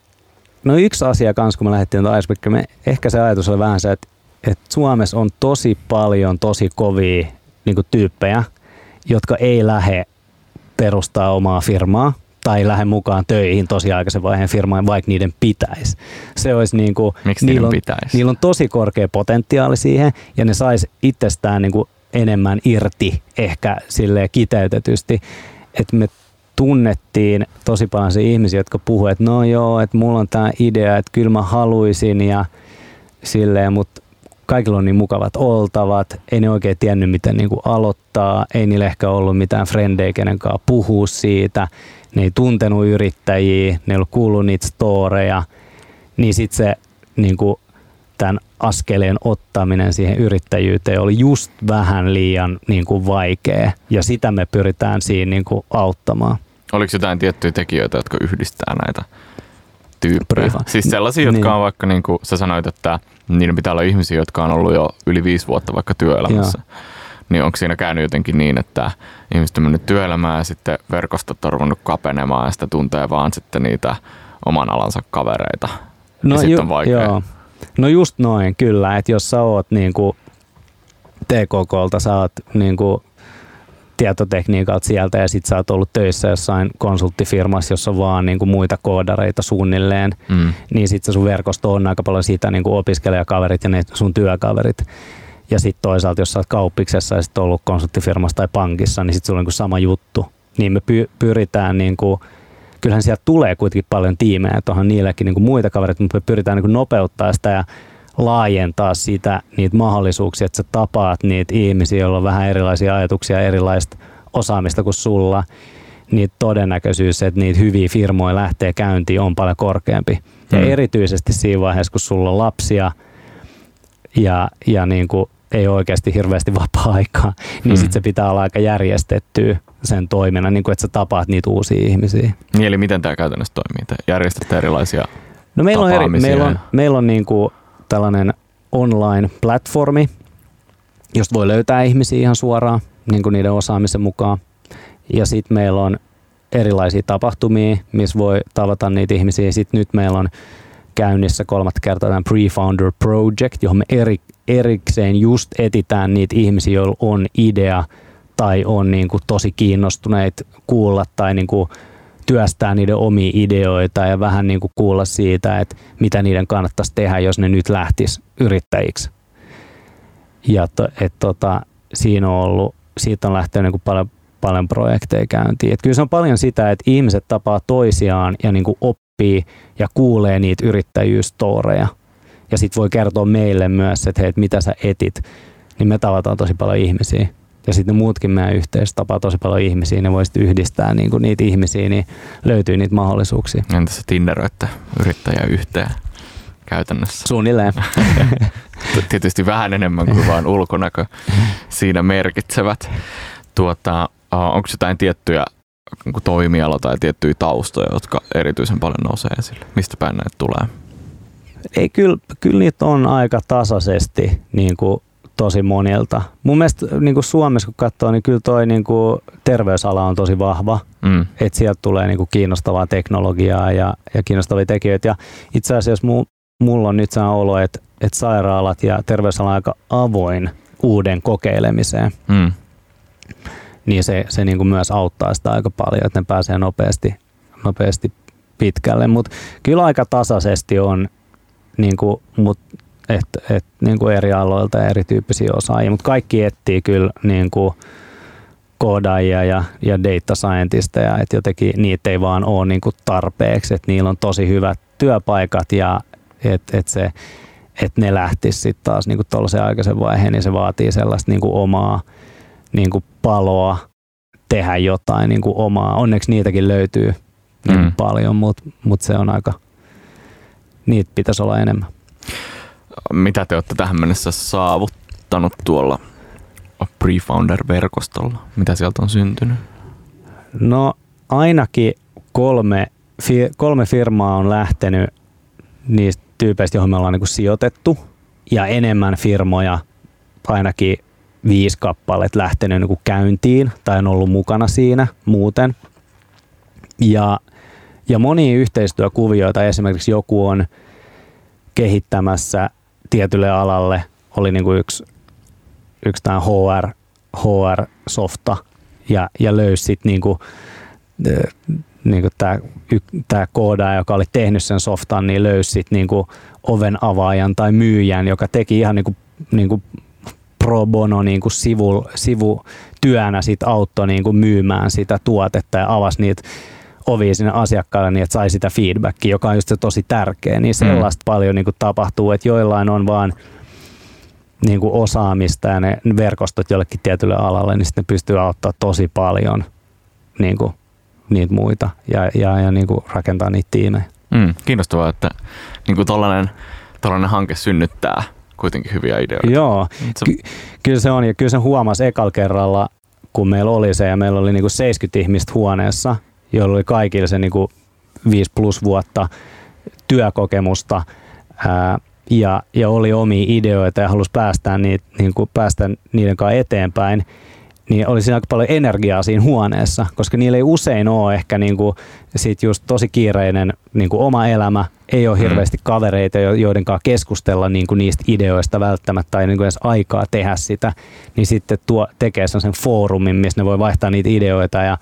no yksi asia kanssa, kun me lähdettiin Icebreaker, me ehkä se ajatus oli vähän se, että, että Suomessa on tosi paljon tosi kovia niin tyyppejä, jotka ei lähde perustaa omaa firmaa tai lähde mukaan töihin tosi aikaisen vaiheen firmaan, vaikka niiden pitäisi. Se olisi niin kuin, Miksi niillä on, pitäisi? Niillä on tosi korkea potentiaali siihen ja ne sais itsestään niin kuin enemmän irti ehkä sille kiteytetysti. Että me tunnettiin tosi paljon se ihmisiä, jotka puhuivat, että no joo, että mulla on tämä idea, että kyllä mä haluaisin ja silleen, mutta kaikilla on niin mukavat oltavat, ei ne oikein tiennyt miten niin aloittaa, ei niillä ehkä ollut mitään frendejä, kenen kanssa puhua siitä, ne ei tuntenut yrittäjiä, ne ei ollut kuullut niitä storeja, niin sitten se niin kuin tämän askeleen ottaminen siihen yrittäjyyteen oli just vähän liian niin kuin vaikea. Ja sitä me pyritään siinä niin kuin auttamaan. Oliko jotain tiettyjä tekijöitä, jotka yhdistää näitä tyyppejä? Siis sellaisia, jotka niin. on vaikka, niin kuin sä sanoit, että niiden pitää olla ihmisiä, jotka on ollut jo yli viisi vuotta vaikka työelämässä. Joo. Niin onko siinä käynyt jotenkin niin, että ihmiset on mennyt työelämään ja sitten verkostot on ruvennut kapenemaan ja sitä tuntee vaan sitten niitä oman alansa kavereita. No, ja ju- on vaikea. Joo. No just noin, kyllä. Että jos sä oot niin kuin TKKlta, sä oot niin kuin tietotekniikalta sieltä ja sit sä oot ollut töissä jossain konsulttifirmassa, jossa on vaan niin kuin muita koodareita suunnilleen, mm. niin sit se sun verkosto on aika paljon sitä niin kuin opiskelijakaverit ja ne sun työkaverit. Ja sitten toisaalta, jos sä oot kauppiksessa ja sit ollut konsulttifirmassa tai pankissa, niin sitten sulla on niin kuin sama juttu. Niin me py- pyritään niin kuin, kyllähän sieltä tulee kuitenkin paljon tiimejä, että onhan niilläkin niin kuin muita kavereita, mutta me pyritään niin kuin nopeuttaa sitä ja laajentaa sitä, niitä mahdollisuuksia, että sä tapaat niitä ihmisiä, joilla on vähän erilaisia ajatuksia, erilaista osaamista kuin sulla, niin todennäköisyys, että niitä hyviä firmoja lähtee käyntiin on paljon korkeampi. Ja Mm. erityisesti siinä vaiheessa, kun sulla on lapsia ja, ja niin kuin ei oikeasti hirveästi vapaa-aikaa, niin Mm. sitten se pitää olla aika järjestettyä sen toiminnan, niin kuin, että sä tapaat niitä uusia ihmisiä. Niin, eli miten tämä käytännössä toimii? Te järjestätte erilaisia No meillä on, eri, meillä on, meillä on niin kuin tällainen online-platformi, josta voi löytää ihmisiä ihan suoraan niin kuin niiden osaamisen mukaan. Ja sitten meillä on erilaisia tapahtumia, missä voi tavata niitä ihmisiä. Sitten nyt meillä on käynnissä kolmatta kertaa tämä Pre-Founder Project, johon me eri, erikseen just etitään niitä ihmisiä, joilla on idea tai on niin kuin tosi kiinnostuneet kuulla tai niin kuin työstää niiden omia ideoita ja vähän niin kuin kuulla siitä, että mitä niiden kannattaisi tehdä, jos ne nyt lähtis yrittäjiksi. Ja to, et tota, siinä on ollut, siitä on lähtenyt niin kuin paljon, paljon projekteja käyntiin. Et kyllä se on paljon sitä, että ihmiset tapaa toisiaan ja niin kuin oppii ja kuulee niitä yrittäjyystoreja. Ja sitten voi kertoa meille myös, että hei, mitä sä etit, niin me tavataan tosi paljon ihmisiä. Ja sitten muutkin meidän yhteisössä tapaa tosi paljon ihmisiä, ne voi sitten yhdistää niin kuin niitä ihmisiä, niin löytyy niitä mahdollisuuksia. Entä se Tinderöitte yrittäjää yhteen käytännössä? Suunnilleen. Tietysti vähän enemmän kuin vaan ulkonäkö siinä merkitsevät. Tuota, onko jotain tiettyjä niinku toimiala tai tiettyjä taustoja, jotka erityisen paljon nousee esille? Mistä päin näitä tulee? Ei, kyllä, kyllä niitä on aika tasaisesti niin kuin tosi monilta. Mun mielestä niin kuin Suomessa kun katsoo, niin kyllä toi niin kuin terveysala on tosi vahva. Mm. Että sieltä tulee niin kuin kiinnostavaa teknologiaa ja, ja kiinnostavia tekijöitä. Ja itse asiassa mu, mulla on nyt se olo, että, että sairaalat ja terveysala on aika avoin uuden kokeilemiseen. Mm. Niin se, se niin kuin myös auttaa sitä aika paljon, että ne pääsee nopeasti, nopeasti pitkälle. Mutta kyllä aika tasaisesti on niin kuin, mut, et, et, niin kuin eri aloilta ja erityyppisiä osaajia, mutta kaikki etsii kyllä niin kuin koodaajia ja, ja data scientisteja, että jotenkin niitä ei vaan ole niin kuin tarpeeksi, että niillä on tosi hyvät työpaikat ja että et se, että ne lähtis sitten taas niin tuollaisen aikaisen vaiheen, niin se vaatii sellaista niin kuin omaa niin kuin paloa tehdä jotain niin kuin omaa. Onneksi niitäkin löytyy niin Mm. paljon, mutta mut se on aika, niitä pitäisi olla enemmän. Mitä te olette tähän mennessä saavuttanut tuolla Prefounder-verkostolla? Mitä sieltä on syntynyt? No ainakin kolme, fi, kolme firmaa on lähtenyt niistä tyypeistä, joihin me ollaan niin sijoitettu ja enemmän firmoja, ainakin viisi kappaletta lähtenyt niin käyntiin tai on ollut mukana siinä muuten. Ja, ja monia yhteistyökuvioita, esimerkiksi joku on kehittämässä tietylle alalle, oli niin kuin yksi, yksi tämä HR, HR-softa, ja, ja löysi sitten niinku, niinku tämä tää koodaaja, joka oli tehnyt sen softan, niin löysi sit niinku oven avaajan tai myyjän, joka teki ihan niinku, niinku pro bono niinku sivu, sivutyönä sit auttoi niinku myymään sitä tuotetta ja avasi niitä ovia sinne asiakkaille niin, että sai sitä feedbackia, joka on just se tosi tärkeä. Niin sellaista mm. paljon niinku tapahtuu, että joillain on vaan niin kuin osaamista ja ne verkostot jollekin tietylle alalle, niin sitten ne pystyy auttaa tosi paljon niin kuin, niitä muita ja, ja, ja niin kuin rakentaa niitä tiimejä. Mm, kiinnostavaa, että niin kuin tollainen, tollainen hanke synnyttää kuitenkin hyviä ideoita. Joo, Se, Ky- kyllä se on ja kyllä se huomasi ekalla kerralla, kun meillä oli se ja meillä oli niin kuin 70 ihmistä huoneessa, joilla oli kaikilla se niin kuin 5 plus vuotta työkokemusta ää, ja, ja oli omia ideoita ja halusi päästä, niitä, niin kuin päästä niiden kanssa eteenpäin, niin oli siinä aika paljon energiaa siinä huoneessa, koska niillä ei usein ole ehkä niin kuin sit just tosi kiireinen niin kuin oma elämä, ei ole hirveästi kavereita, jo- joiden kanssa keskustella niin kuin niistä ideoista välttämättä tai niin kuin edes aikaa tehdä sitä, niin sitten tuo tekee sen foorumin, missä ne voi vaihtaa niitä ideoita ja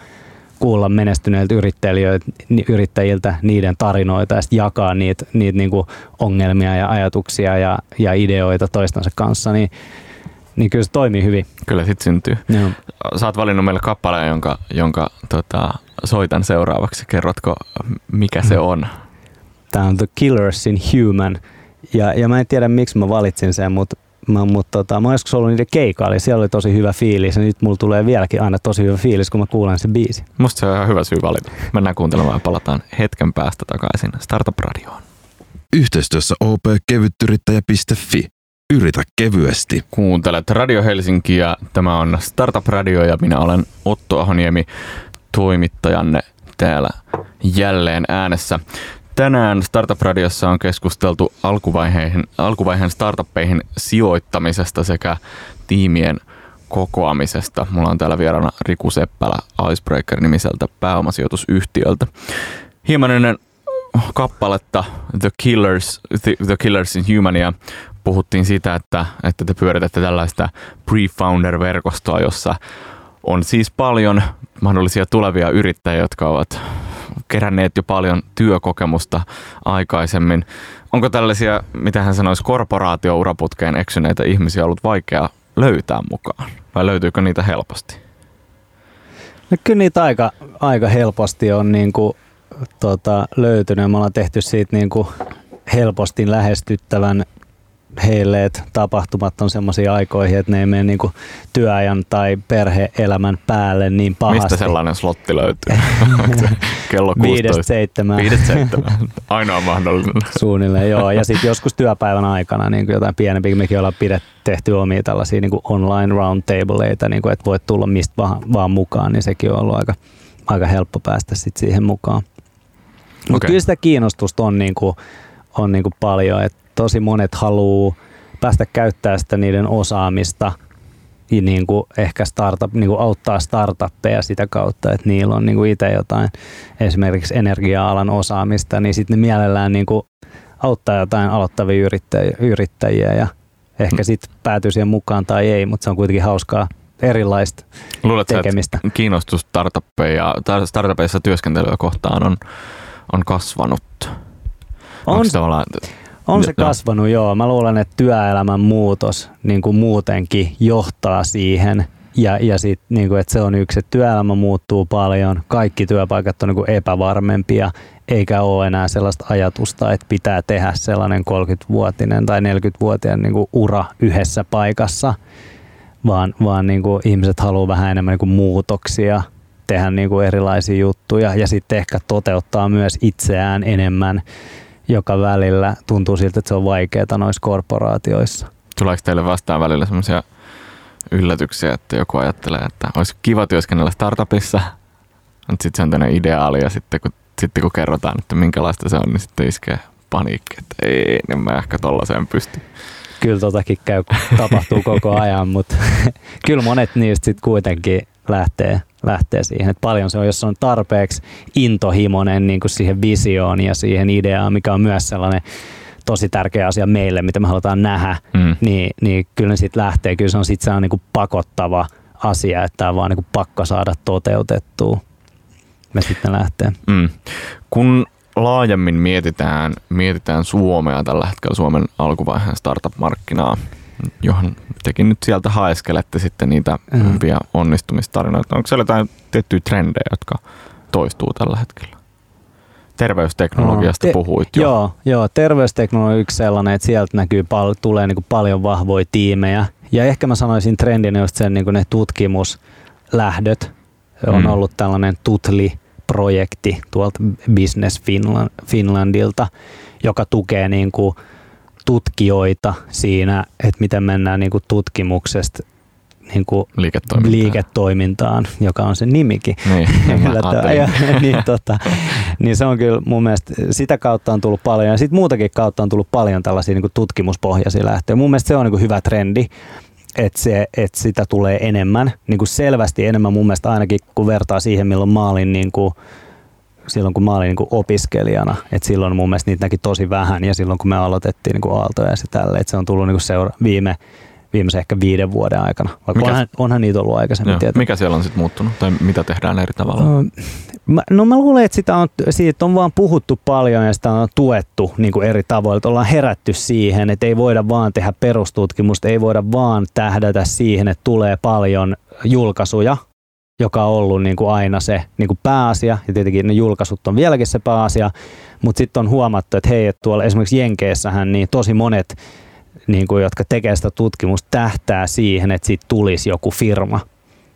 kuulla menestyneiltä yrittäjiltä, yrittäjiltä niiden tarinoita ja sitten jakaa niitä, niitä niinku ongelmia ja ajatuksia ja, ja ideoita toistensa kanssa, niin, niin kyllä se toimii hyvin. kyllä sit syntyy. Joo. Sä oot valinnut meille kappaleen, jonka, jonka tota, soitan seuraavaksi. Kerrotko, mikä se on? Tämä on The Killers in Human Ja, ja mä en tiedä miksi mä valitsin sen, mutta mä, mut, tota, mä oon joskus ollut niiden keikaali, siellä oli tosi hyvä fiilis ja nyt mulla tulee vieläkin aina tosi hyvä fiilis, kun mä kuulen sen biisi. Musta se on ihan hyvä syy valita. Mennään kuuntelemaan ja palataan hetken päästä takaisin Startup Radioon. Yhteistyössä opkevyttyyrittäjä.fi. Yritä kevyesti. Kuuntelet Radio Helsinkiä. Tämä on Startup Radio ja minä olen Otto Ahoniemi, toimittajanne täällä jälleen äänessä. Tänään Startup Radiossa on keskusteltu alkuvaiheen, alkuvaiheen startuppeihin sijoittamisesta sekä tiimien kokoamisesta. Mulla on täällä vieraana Riku Seppälä Icebreaker-nimiseltä pääomasijoitusyhtiöltä. Hieman ennen kappaletta The Killers, The, The Killers in Humania puhuttiin siitä, että, että te pyöritätte tällaista pre-founder-verkostoa, jossa on siis paljon mahdollisia tulevia yrittäjiä, jotka ovat keränneet jo paljon työkokemusta aikaisemmin. Onko tällaisia, mitä hän sanoisi, korporaatiouraputkeen eksyneitä ihmisiä ollut vaikea löytää mukaan? Vai löytyykö niitä helposti? No kyllä niitä aika, aika helposti on niin kuin, tota, löytynyt. Me ollaan tehty siitä niin kuin helposti lähestyttävän heille, että tapahtumat on semmoisia aikoihin, että ne ei mene niinku työajan tai perheelämän päälle niin pahasti. Mistä sellainen slotti löytyy? Kello 16. Viidestä seitsemään. Viidestä seitsemään. Ainoa mahdollinen. Suunnilleen, joo. Ja sitten joskus työpäivän aikana niin jotain pienempi, mekin ollaan pidet, tehty omia tällaisia niin online roundtableita, niin kuin, että voit tulla mistä vaan, vaan mukaan, niin sekin on ollut aika, aika helppo päästä sit siihen mukaan. Mutta okay. kyllä sitä kiinnostusta on, niin kuin, on niin kuin paljon, että tosi monet haluaa päästä käyttää sitä niiden osaamista ja niin kuin ehkä startup, niin kuin auttaa startuppeja sitä kautta, että niillä on niin kuin itse jotain esimerkiksi energia-alan osaamista, niin sitten ne mielellään niin kuin auttaa jotain aloittavia yrittäjiä, yrittäjiä ja ehkä mm. sitten päätyy siihen mukaan tai ei, mutta se on kuitenkin hauskaa erilaista Luuletko, tekemistä. Että kiinnostus startuppeja, startupeissa työskentelyä kohtaan on, on kasvanut? On, Onko tavallaan, on se kasvanut, joo. Mä luulen, että työelämän muutos niin kuin muutenkin johtaa siihen. Ja, ja sit, niin kuin, että se on yksi, että työelämä muuttuu paljon, kaikki työpaikat on niin kuin epävarmempia, eikä ole enää sellaista ajatusta, että pitää tehdä sellainen 30-vuotinen tai 40-vuotiaan niin kuin ura yhdessä paikassa, vaan, vaan niin kuin ihmiset haluaa vähän enemmän niin kuin muutoksia, tehdä niin kuin erilaisia juttuja ja sitten ehkä toteuttaa myös itseään enemmän joka välillä tuntuu siltä, että se on vaikeaa noissa korporaatioissa. Tuleeko teille vastaan välillä sellaisia yllätyksiä, että joku ajattelee, että olisi kiva työskennellä startupissa, mutta sitten se on tämmöinen ideaali ja sitten kun, sitten kun kerrotaan, että minkälaista se on, niin sitten iskee paniikki, että ei, niin mä ehkä tollaiseen pysty. Kyllä totakin käy, tapahtuu koko ajan, mutta kyllä monet niistä sitten kuitenkin lähtee, lähtee siihen. Et paljon se on, jos on tarpeeksi intohimoinen niin kuin siihen visioon ja siihen ideaan, mikä on myös sellainen tosi tärkeä asia meille, mitä me halutaan nähdä, mm. niin, niin kyllä ne sitten lähtee. Kyllä se on sitten sellainen niin pakottava asia, että tämä on vaan niin kuin pakko saada toteutettua. Me sitten lähtee. Mm. Kun laajemmin mietitään, mietitään Suomea tällä hetkellä, Suomen alkuvaiheen startup-markkinaa, johon tekin nyt sieltä haeskelette sitten niitä mm. hyviä onnistumistarinoita. Onko siellä jotain tiettyjä trendejä, jotka toistuu tällä hetkellä? Terveysteknologiasta no, te- puhuit jo. Joo, joo, terveysteknologia on yksi sellainen, että sieltä näkyy pal- tulee niin paljon vahvoja tiimejä. Ja ehkä mä sanoisin trendinä just sen niin ne tutkimuslähdöt. On mm. ollut tällainen Tutli-projekti tuolta Business Finland, Finlandilta, joka tukee niin kuin tutkijoita siinä, että miten mennään niin kuin tutkimuksesta niin kuin liiketoimintaan. liiketoimintaan, joka on se nimikin. Niin, ja, niin, tota, niin se on kyllä mun mielestä, sitä kautta on tullut paljon ja sitten muutakin kautta on tullut paljon tällaisia niin kuin tutkimuspohjaisia lähtöjä. Mun mielestä se on niin kuin hyvä trendi, että, se, että sitä tulee enemmän, niin kuin selvästi enemmän mun mielestä ainakin, kun vertaa siihen, milloin mä olin niin kuin silloin kun mä olin niin kuin opiskelijana, että silloin mun mielestä niitä näki tosi vähän ja silloin kun me aloitettiin niin kuin Aaltoja ja tälle, että se on tullut niin kuin seura- viime, viimeisen ehkä viiden vuoden aikana, vaikka mikä, onhan, onhan niitä ollut aikaisemmin. Joo, mikä siellä on sitten muuttunut tai mitä tehdään eri tavalla? No, mä, no mä luulen, että sitä on, siitä on vaan puhuttu paljon ja sitä on tuettu niin kuin eri tavoilla, että ollaan herätty siihen, että ei voida vaan tehdä perustutkimusta, ei voida vaan tähdätä siihen, että tulee paljon julkaisuja, joka on ollut niin kuin aina se niin kuin pääasia, ja tietenkin ne julkaisut on vieläkin se pääasia, Mutta sitten on huomattu, että hei, että tuolla esimerkiksi Jenkeissähän niin tosi monet, niin kuin, jotka tekee sitä tutkimusta, tähtää siihen, että siitä tulisi joku firma.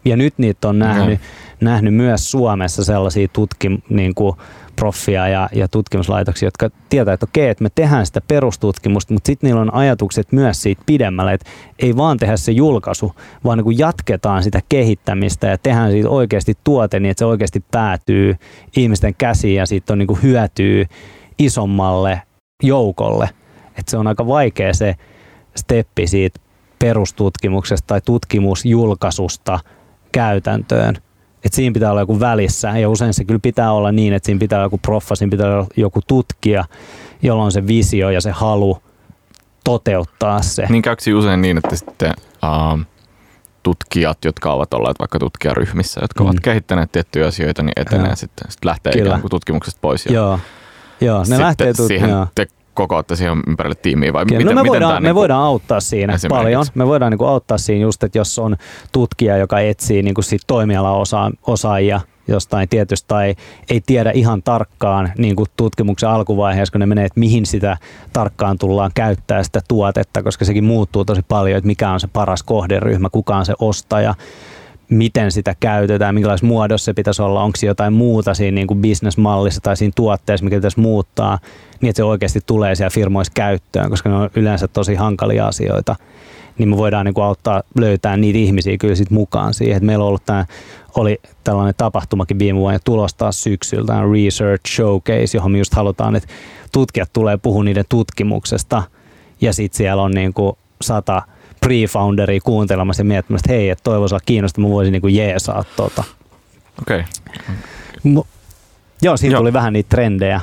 Ja nyt niitä on nähnyt, mm. nähnyt myös Suomessa sellaisia tutkim, niin kuin, proffia ja, ja tutkimuslaitoksia, jotka tietää, että okei, että me tehdään sitä perustutkimusta, mutta sitten niillä on ajatukset myös siitä pidemmälle, että ei vaan tehdä se julkaisu, vaan niin kuin jatketaan sitä kehittämistä ja tehdään siitä oikeasti tuote niin, että se oikeasti päätyy ihmisten käsiin ja siitä on niin kuin hyötyy isommalle joukolle. Että se on aika vaikea se steppi siitä perustutkimuksesta tai tutkimusjulkaisusta käytäntöön että siinä pitää olla joku välissä ja usein se kyllä pitää olla niin, että siinä pitää olla joku proffa, siinä pitää olla joku tutkija, jolla on se visio ja se halu toteuttaa se. Niin käykö usein niin, että sitten uh, tutkijat, jotka ovat olleet vaikka tutkijaryhmissä, jotka mm. ovat kehittäneet tiettyjä asioita, niin etenee ja. sitten, sitten lähtee Kyllä. ikään kuin tutkimuksesta pois. Ja Joo. Joo, ne lähtee tut- siihen te kokoatte siihen ympärille tiimiä vai Kyllä, miten, no me, miten voidaan, tämä me niin voidaan auttaa siinä paljon. Me voidaan niin kuin auttaa siinä just, että jos on tutkija, joka etsii niin kuin sit toimialaosaajia jostain tietystä tai ei tiedä ihan tarkkaan niin kuin tutkimuksen alkuvaiheessa, kun ne menee, että mihin sitä tarkkaan tullaan käyttää sitä tuotetta, koska sekin muuttuu tosi paljon, että mikä on se paras kohderyhmä, kuka on se ostaja, miten sitä käytetään, minkälaisessa muodossa se pitäisi olla, onko jotain muuta siinä niin bisnesmallissa tai siinä tuotteessa, mikä pitäisi muuttaa, niin että se oikeasti tulee siellä firmoissa käyttöön, koska ne on yleensä tosi hankalia asioita niin me voidaan niin kuin auttaa löytää niitä ihmisiä kyllä sit mukaan siihen. Et meillä on ollut tämä, oli tällainen tapahtumakin viime vuonna tulostaa syksyllä, tämä Research Showcase, johon me just halutaan, että tutkijat tulee puhua niiden tutkimuksesta ja sitten siellä on niin kuin sata pre-founderia kuuntelemassa ja miettimässä, että hei, että olla kiinnostunut, mä voisin niin kuin jeesaa tota. Okei. Okay. Joo, siinä Joo. tuli vähän niitä trendejä,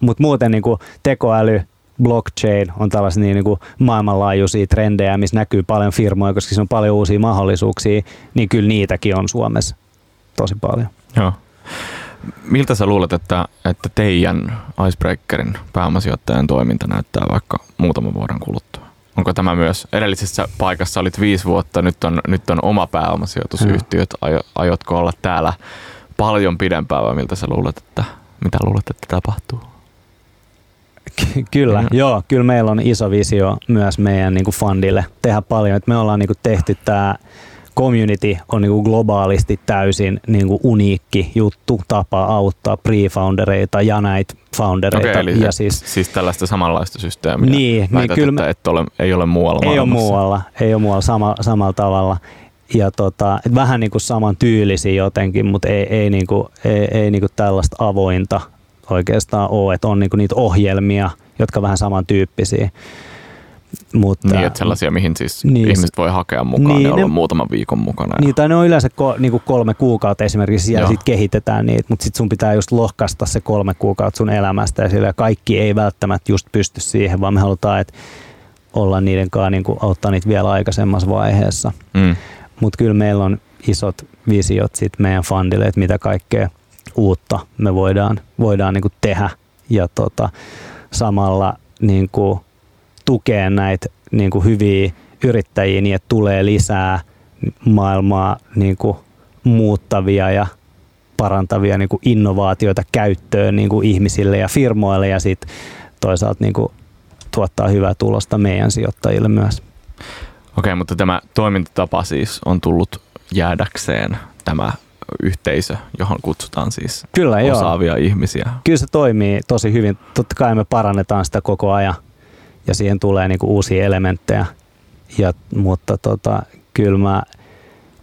mutta muuten niin kuin tekoäly, blockchain on tällaisia niin, niin kuin maailmanlaajuisia trendejä, missä näkyy paljon firmoja, koska siinä on paljon uusia mahdollisuuksia, niin kyllä niitäkin on Suomessa tosi paljon. Joo. Miltä sä luulet, että, että teidän Icebreakerin pääomasijoittajan toiminta näyttää vaikka muutaman vuoden kuluttua? Onko tämä myös, edellisessä paikassa olit viisi vuotta, nyt on, nyt on oma pääomasijoitusyhtiöt, Aio, aiotko olla täällä paljon pidempään vai miltä sä luulet, että, mitä luulet, että tapahtuu? Kyllä, mm. joo, kyllä meillä on iso visio myös meidän niin kuin fundille tehdä paljon. Et me ollaan niin kuin tehty tämä community on niin kuin globaalisti täysin niin kuin uniikki juttu, tapa auttaa pre-foundereita ja näitä foundereita. Okay, eli ja siis, siis tällaista samanlaista systeemiä. Niin, niin kyllä, että et ole, ei ole muualla Ei ole muualla, ei ole muualla sama, samalla tavalla. Ja tota, vähän niin kuin saman tyylisiä jotenkin, mutta ei, ei, niin kuin, ei, ei niin kuin tällaista avointa oikeastaan ole, että on niinku niitä ohjelmia, jotka vähän samantyyppisiä. Mutta, niin, että sellaisia, mihin siis niin, ihmiset voi hakea mukaan niin, ja olla ne, muutaman viikon mukana. Niin, tai ne on yleensä ko, niinku kolme kuukautta esimerkiksi ja sitten kehitetään niitä, mutta sitten sun pitää just lohkasta se kolme kuukautta sun elämästä ja sillä kaikki ei välttämättä just pysty siihen, vaan me halutaan, että olla niiden kanssa, niinku, auttaa niitä vielä aikaisemmassa vaiheessa. Mm. Mutta kyllä meillä on isot visiot sit meidän fundille, että mitä kaikkea uutta me voidaan, voidaan niin kuin tehdä ja tota, samalla niin kuin tukea näitä niin kuin hyviä yrittäjiä niin, että tulee lisää maailmaa niin kuin muuttavia ja parantavia niin kuin innovaatioita käyttöön niin kuin ihmisille ja firmoille ja sitten toisaalta niin kuin tuottaa hyvää tulosta meidän sijoittajille myös. Okei, mutta tämä toimintatapa siis on tullut jäädäkseen tämä yhteisö, johon kutsutaan siis Kyllä, osaavia joo. ihmisiä. Kyllä se toimii tosi hyvin. Totta kai me parannetaan sitä koko ajan ja siihen tulee niinku uusia elementtejä, ja, mutta tota, kyllä mä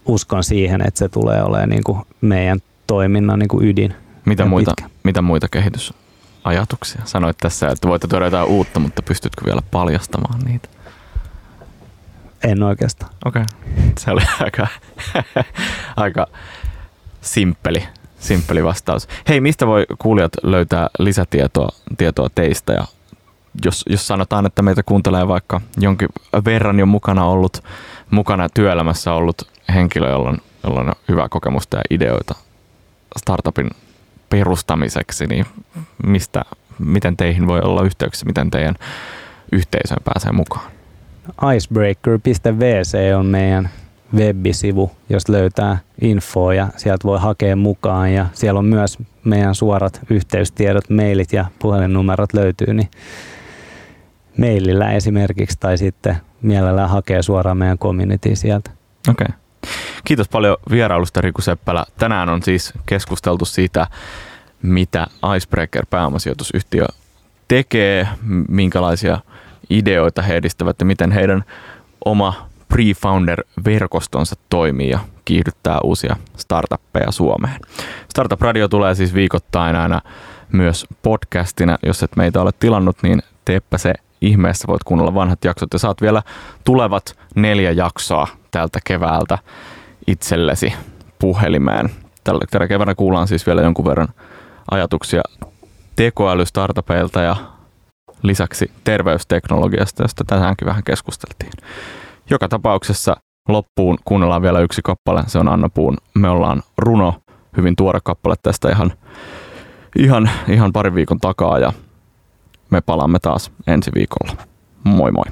uskon siihen, että se tulee olemaan niinku meidän toiminnan niinku ydin. Mitä muita, mitä muita kehitysajatuksia? Sanoit tässä, että voitte tuoda jotain uutta, mutta pystytkö vielä paljastamaan niitä? En oikeastaan. Okei, okay. se oli aika, aika simppeli, simppeli vastaus. Hei, mistä voi kuulijat löytää lisätietoa tietoa teistä ja jos, jos sanotaan, että meitä kuuntelee vaikka jonkin verran jo mukana ollut, mukana työelämässä ollut henkilö, jolla on, jolla on hyvää kokemusta ja ideoita startupin perustamiseksi, niin mistä, miten teihin voi olla yhteyksissä, miten teidän yhteisöön pääsee mukaan? Icebreaker.vc on meidän web-sivu, josta löytää infoa ja sieltä voi hakea mukaan ja siellä on myös meidän suorat yhteystiedot, mailit ja puhelinnumerot löytyy, niin mailillä esimerkiksi tai sitten mielellään hakee suoraan meidän community sieltä. Okei. Okay. Kiitos paljon vierailusta Riku Seppälä. Tänään on siis keskusteltu siitä, mitä Icebreaker pääomasijoitusyhtiö tekee, minkälaisia ideoita he edistävät ja miten heidän oma pre-founder-verkostonsa toimii ja kiihdyttää uusia startuppeja Suomeen. Startup Radio tulee siis viikoittain aina myös podcastina. Jos et meitä ole tilannut, niin teepä se ihmeessä. Voit kuunnella vanhat jaksot ja saat vielä tulevat neljä jaksoa tältä keväältä itsellesi puhelimeen. Tällä, tällä keväänä kuullaan siis vielä jonkun verran ajatuksia tekoälystartupeilta ja lisäksi terveysteknologiasta, josta tänäänkin vähän keskusteltiin. Joka tapauksessa loppuun kuunnellaan vielä yksi kappale, se on Anna Puun Me ollaan runo, hyvin tuore kappale tästä ihan, ihan, ihan parin viikon takaa ja me palaamme taas ensi viikolla. Moi moi!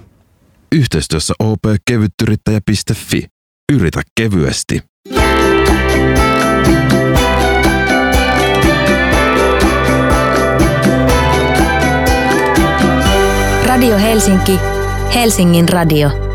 Yhteistyössä opkevyttyrittäjä.fi. Yritä kevyesti. Radio Helsinki, Helsingin radio.